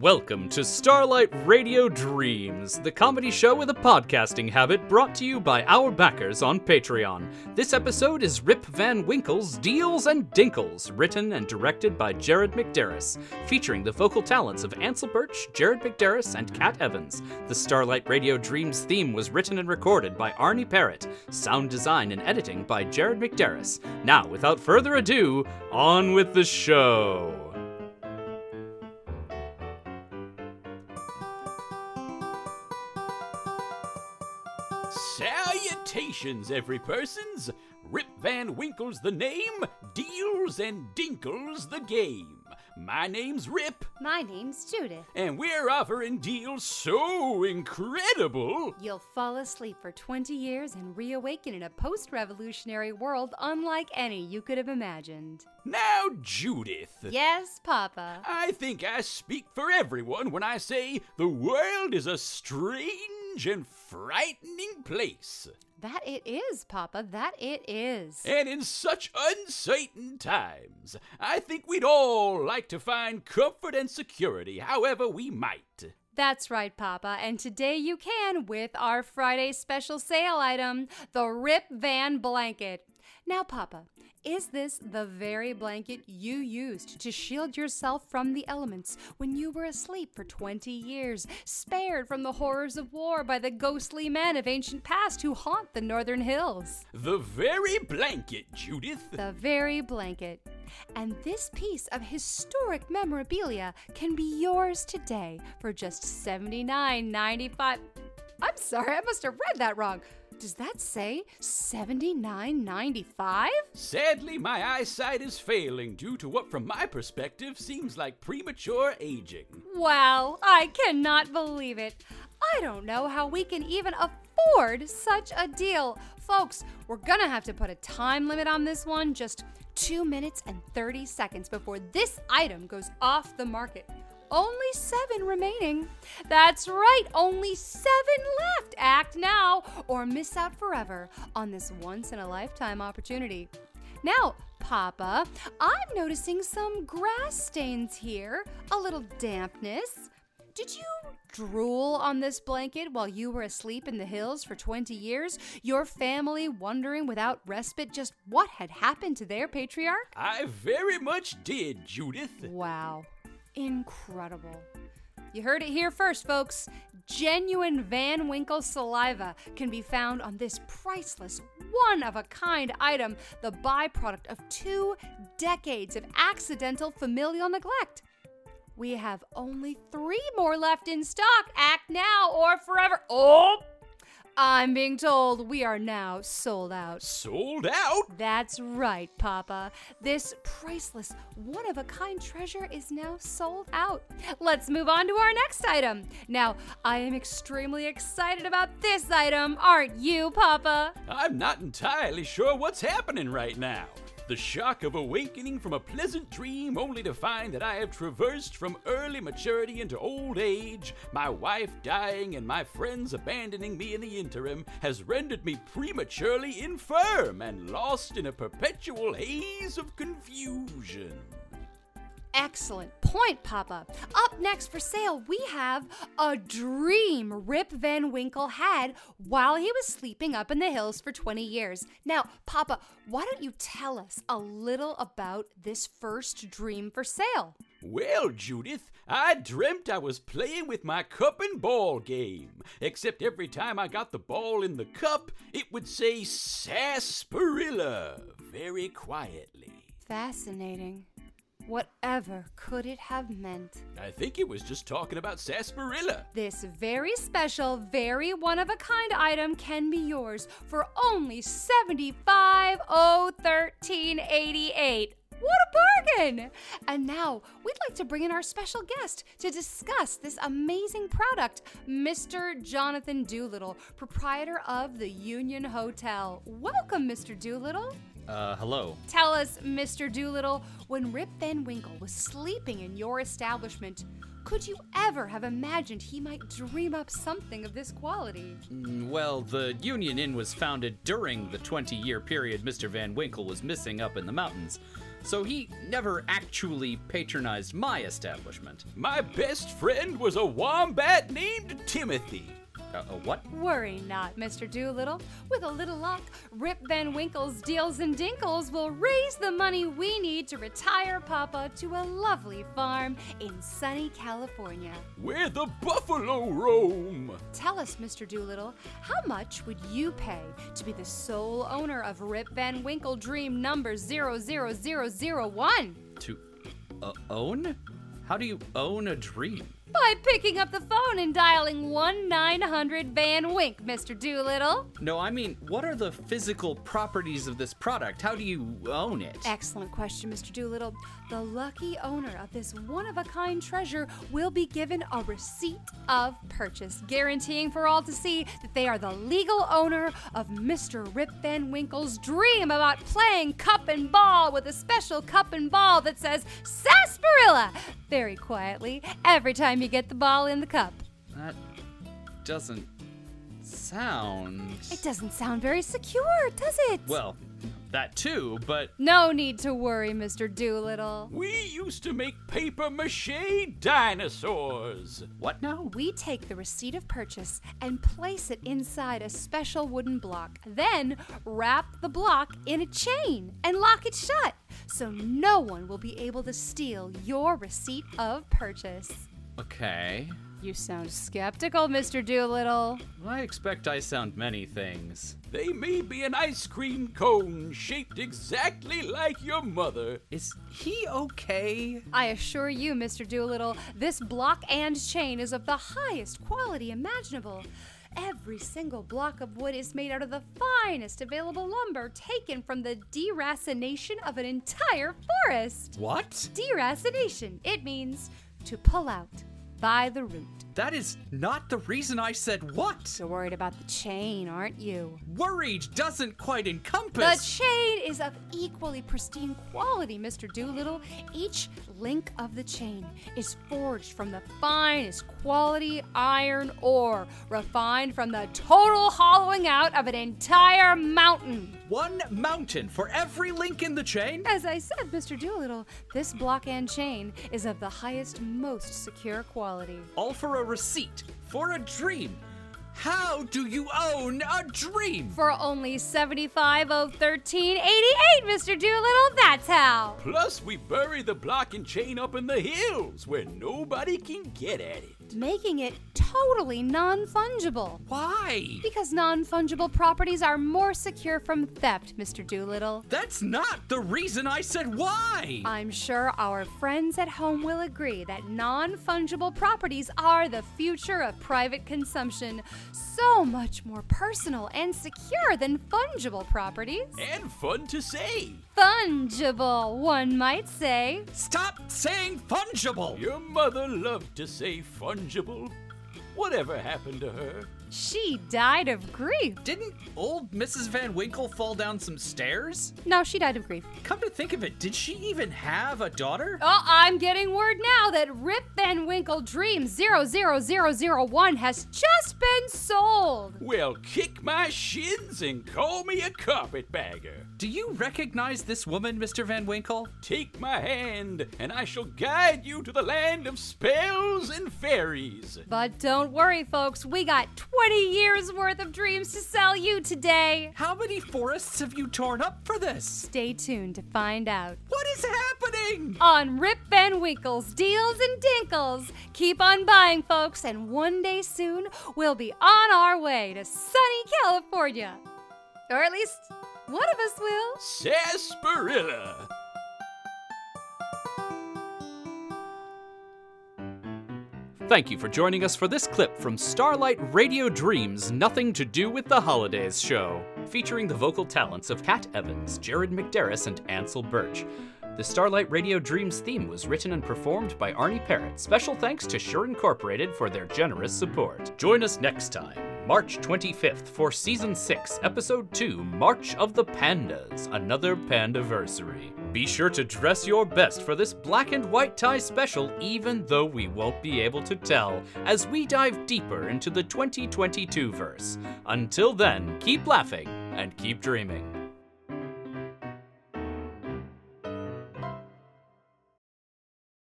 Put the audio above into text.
Welcome to Starlight Radio Dreams, the comedy show with a podcasting habit brought to you by our backers on Patreon. This episode is Rip Van Winkle's Deals and Dinkles, written and directed by Jared McDarris, featuring the vocal talents of Ansel Birch, Jared McDarris, and Kat Evans. The Starlight Radio Dreams theme was written and recorded by Arnie Parrott, sound design and editing by Jared McDarris. Now, without further ado, on with the show. Every persons! Rip Van Winkle's the name, Deals and Dinkles the game. My name's Rip, My name's Judith. and we're offering deals so incredible. You'll fall asleep for 20 years and reawaken in a post revolutionary world unlike any you could have imagined. Now, Judith. Yes, Papa. I think I speak for everyone when I say the world is a strange and frightening place. That it is, Papa. That it is. And in such uncertain times, I think we'd all like to find comfort and security however we might. That's right, Papa. And today you can with our Friday special sale item, the Rip Van Blanket. Now, Papa, is this the very blanket you used to shield yourself from the elements when you were asleep for 20 years, spared from the horrors of war by the ghostly men of ancient past who haunt the northern hills? The very blanket, Judith. The very blanket. And this piece of historic memorabilia can be yours today for just $79.95. I'm sorry, I must have read that wrong. Does that say $79.95? Sadly, my eyesight is failing due to what, from my perspective, seems like premature aging. Wow, I cannot believe it. I don't know how we can even afford such a deal. Folks, we're gonna have to put a time limit on this one just 2 minutes and 30 seconds before this item goes off the market. Only seven remaining. That's right, only seven left. Act now or miss out forever on this once in a lifetime opportunity. Now, Papa, I'm noticing some grass stains here, a little dampness. Did you drool on this blanket while you were asleep in the hills for 20 years? Your family wondering without respite just what had happened to their patriarch? I very much did, Judith. Wow. Incredible. You heard it here first, folks. Genuine Van Winkle saliva can be found on this priceless, one of a kind item, the byproduct of two decades of accidental familial neglect. We have only three more left in stock. Act now or forever. Oh! I'm being told we are now sold out. Sold out? That's right, Papa. This priceless, one of a kind treasure is now sold out. Let's move on to our next item. Now, I am extremely excited about this item, aren't you, Papa? I'm not entirely sure what's happening right now. The shock of awakening from a pleasant dream only to find that I have traversed from early maturity into old age, my wife dying, and my friends abandoning me in the interim has rendered me prematurely infirm and lost in a perpetual haze of confusion. Excellent point, Papa. Up next for sale, we have a dream Rip Van Winkle had while he was sleeping up in the hills for 20 years. Now, Papa, why don't you tell us a little about this first dream for sale? Well, Judith, I dreamt I was playing with my cup and ball game. Except every time I got the ball in the cup, it would say sarsaparilla very quietly. Fascinating. Whatever could it have meant? I think it was just talking about sarsaparilla. This very special, very one of a kind item can be yours for only oh $75.013.88. What a bargain! And now we'd like to bring in our special guest to discuss this amazing product, Mr. Jonathan Doolittle, proprietor of the Union Hotel. Welcome, Mr. Doolittle. Uh, hello. Tell us, Mr. Doolittle, when Rip Van Winkle was sleeping in your establishment, could you ever have imagined he might dream up something of this quality? Mm, Well, the Union Inn was founded during the 20 year period Mr. Van Winkle was missing up in the mountains. So he never actually patronized my establishment. My best friend was a wombat named Timothy. Uh, uh, what? Worry not, Mr. Doolittle. With a little luck, Rip Van Winkle's Deals and Dinkles will raise the money we need to retire Papa to a lovely farm in sunny California. Where the buffalo roam. Tell us, Mr. Doolittle, how much would you pay to be the sole owner of Rip Van Winkle Dream number 00001? To uh, own? How do you own a dream? By picking up the phone and dialing 1 900 Van Wink, Mr. Doolittle. No, I mean, what are the physical properties of this product? How do you own it? Excellent question, Mr. Doolittle. The lucky owner of this one of a kind treasure will be given a receipt of purchase, guaranteeing for all to see that they are the legal owner of Mr. Rip Van Winkle's dream about playing cup and ball with a special cup and ball that says sarsaparilla very quietly every time you get the ball in the cup. That doesn't sound. It doesn't sound very secure, does it? Well, that too, but no need to worry, Mr. Doolittle. We used to make paper mache dinosaurs. what now? We take the receipt of purchase and place it inside a special wooden block. Then wrap the block in a chain and lock it shut so no one will be able to steal your receipt of purchase. Okay. You sound skeptical, Mr. Doolittle. I expect I sound many things. They may be an ice cream cone shaped exactly like your mother. Is he okay? I assure you, Mr. Doolittle, this block and chain is of the highest quality imaginable. Every single block of wood is made out of the finest available lumber taken from the deracination of an entire forest. What? Deracination. It means to pull out by the root. That is not the reason I said what. You're worried about the chain, aren't you? Worried doesn't quite encompass. The chain is of equally pristine quality, Mr. Doolittle. Each link of the chain is forged from the finest quality iron ore, refined from the total hollowing out of an entire mountain. One mountain for every link in the chain? As I said, Mr. Doolittle, this block and chain is of the highest, most secure quality. All for a receipt, for a dream. How do you own a dream? For only seventy-five of 75.013.88, Mr. Doolittle, that's how. Plus, we bury the block and chain up in the hills where nobody can get at it. Making it totally non fungible. Why? Because non fungible properties are more secure from theft, Mr. Doolittle. That's not the reason I said why. I'm sure our friends at home will agree that non fungible properties are the future of private consumption. So much more personal and secure than fungible properties. And fun to say. Fungible, one might say. Stop saying fungible. Your mother loved to say fungible. Whatever happened to her? She died of grief. Didn't old Mrs. Van Winkle fall down some stairs? No, she died of grief. Come to think of it, did she even have a daughter? Oh, I'm getting word now that Rip Van Winkle Dream 00001 has just been sold. Well, kick my shins and call me a carpetbagger. Do you recognize this woman, Mr. Van Winkle? Take my hand, and I shall guide you to the land of spells and fairies. But don't worry, folks, we got 20 years worth of dreams to sell you today. How many forests have you torn up for this? Stay tuned to find out. What is happening? On Rip Van Winkle's Deals and Dinkles. Keep on buying, folks, and one day soon we'll be on our way to sunny California. Or at least one of us will. Sarsaparilla. Thank you for joining us for this clip from Starlight Radio Dreams Nothing to Do with the Holidays show, featuring the vocal talents of Kat Evans, Jared McDarris, and Ansel Birch. The Starlight Radio Dreams theme was written and performed by Arnie Parrott. Special thanks to Shure Incorporated for their generous support. Join us next time, March 25th, for Season 6, Episode 2 March of the Pandas, another Pandaversary. Be sure to dress your best for this black and white tie special, even though we won't be able to tell, as we dive deeper into the 2022 verse. Until then, keep laughing and keep dreaming.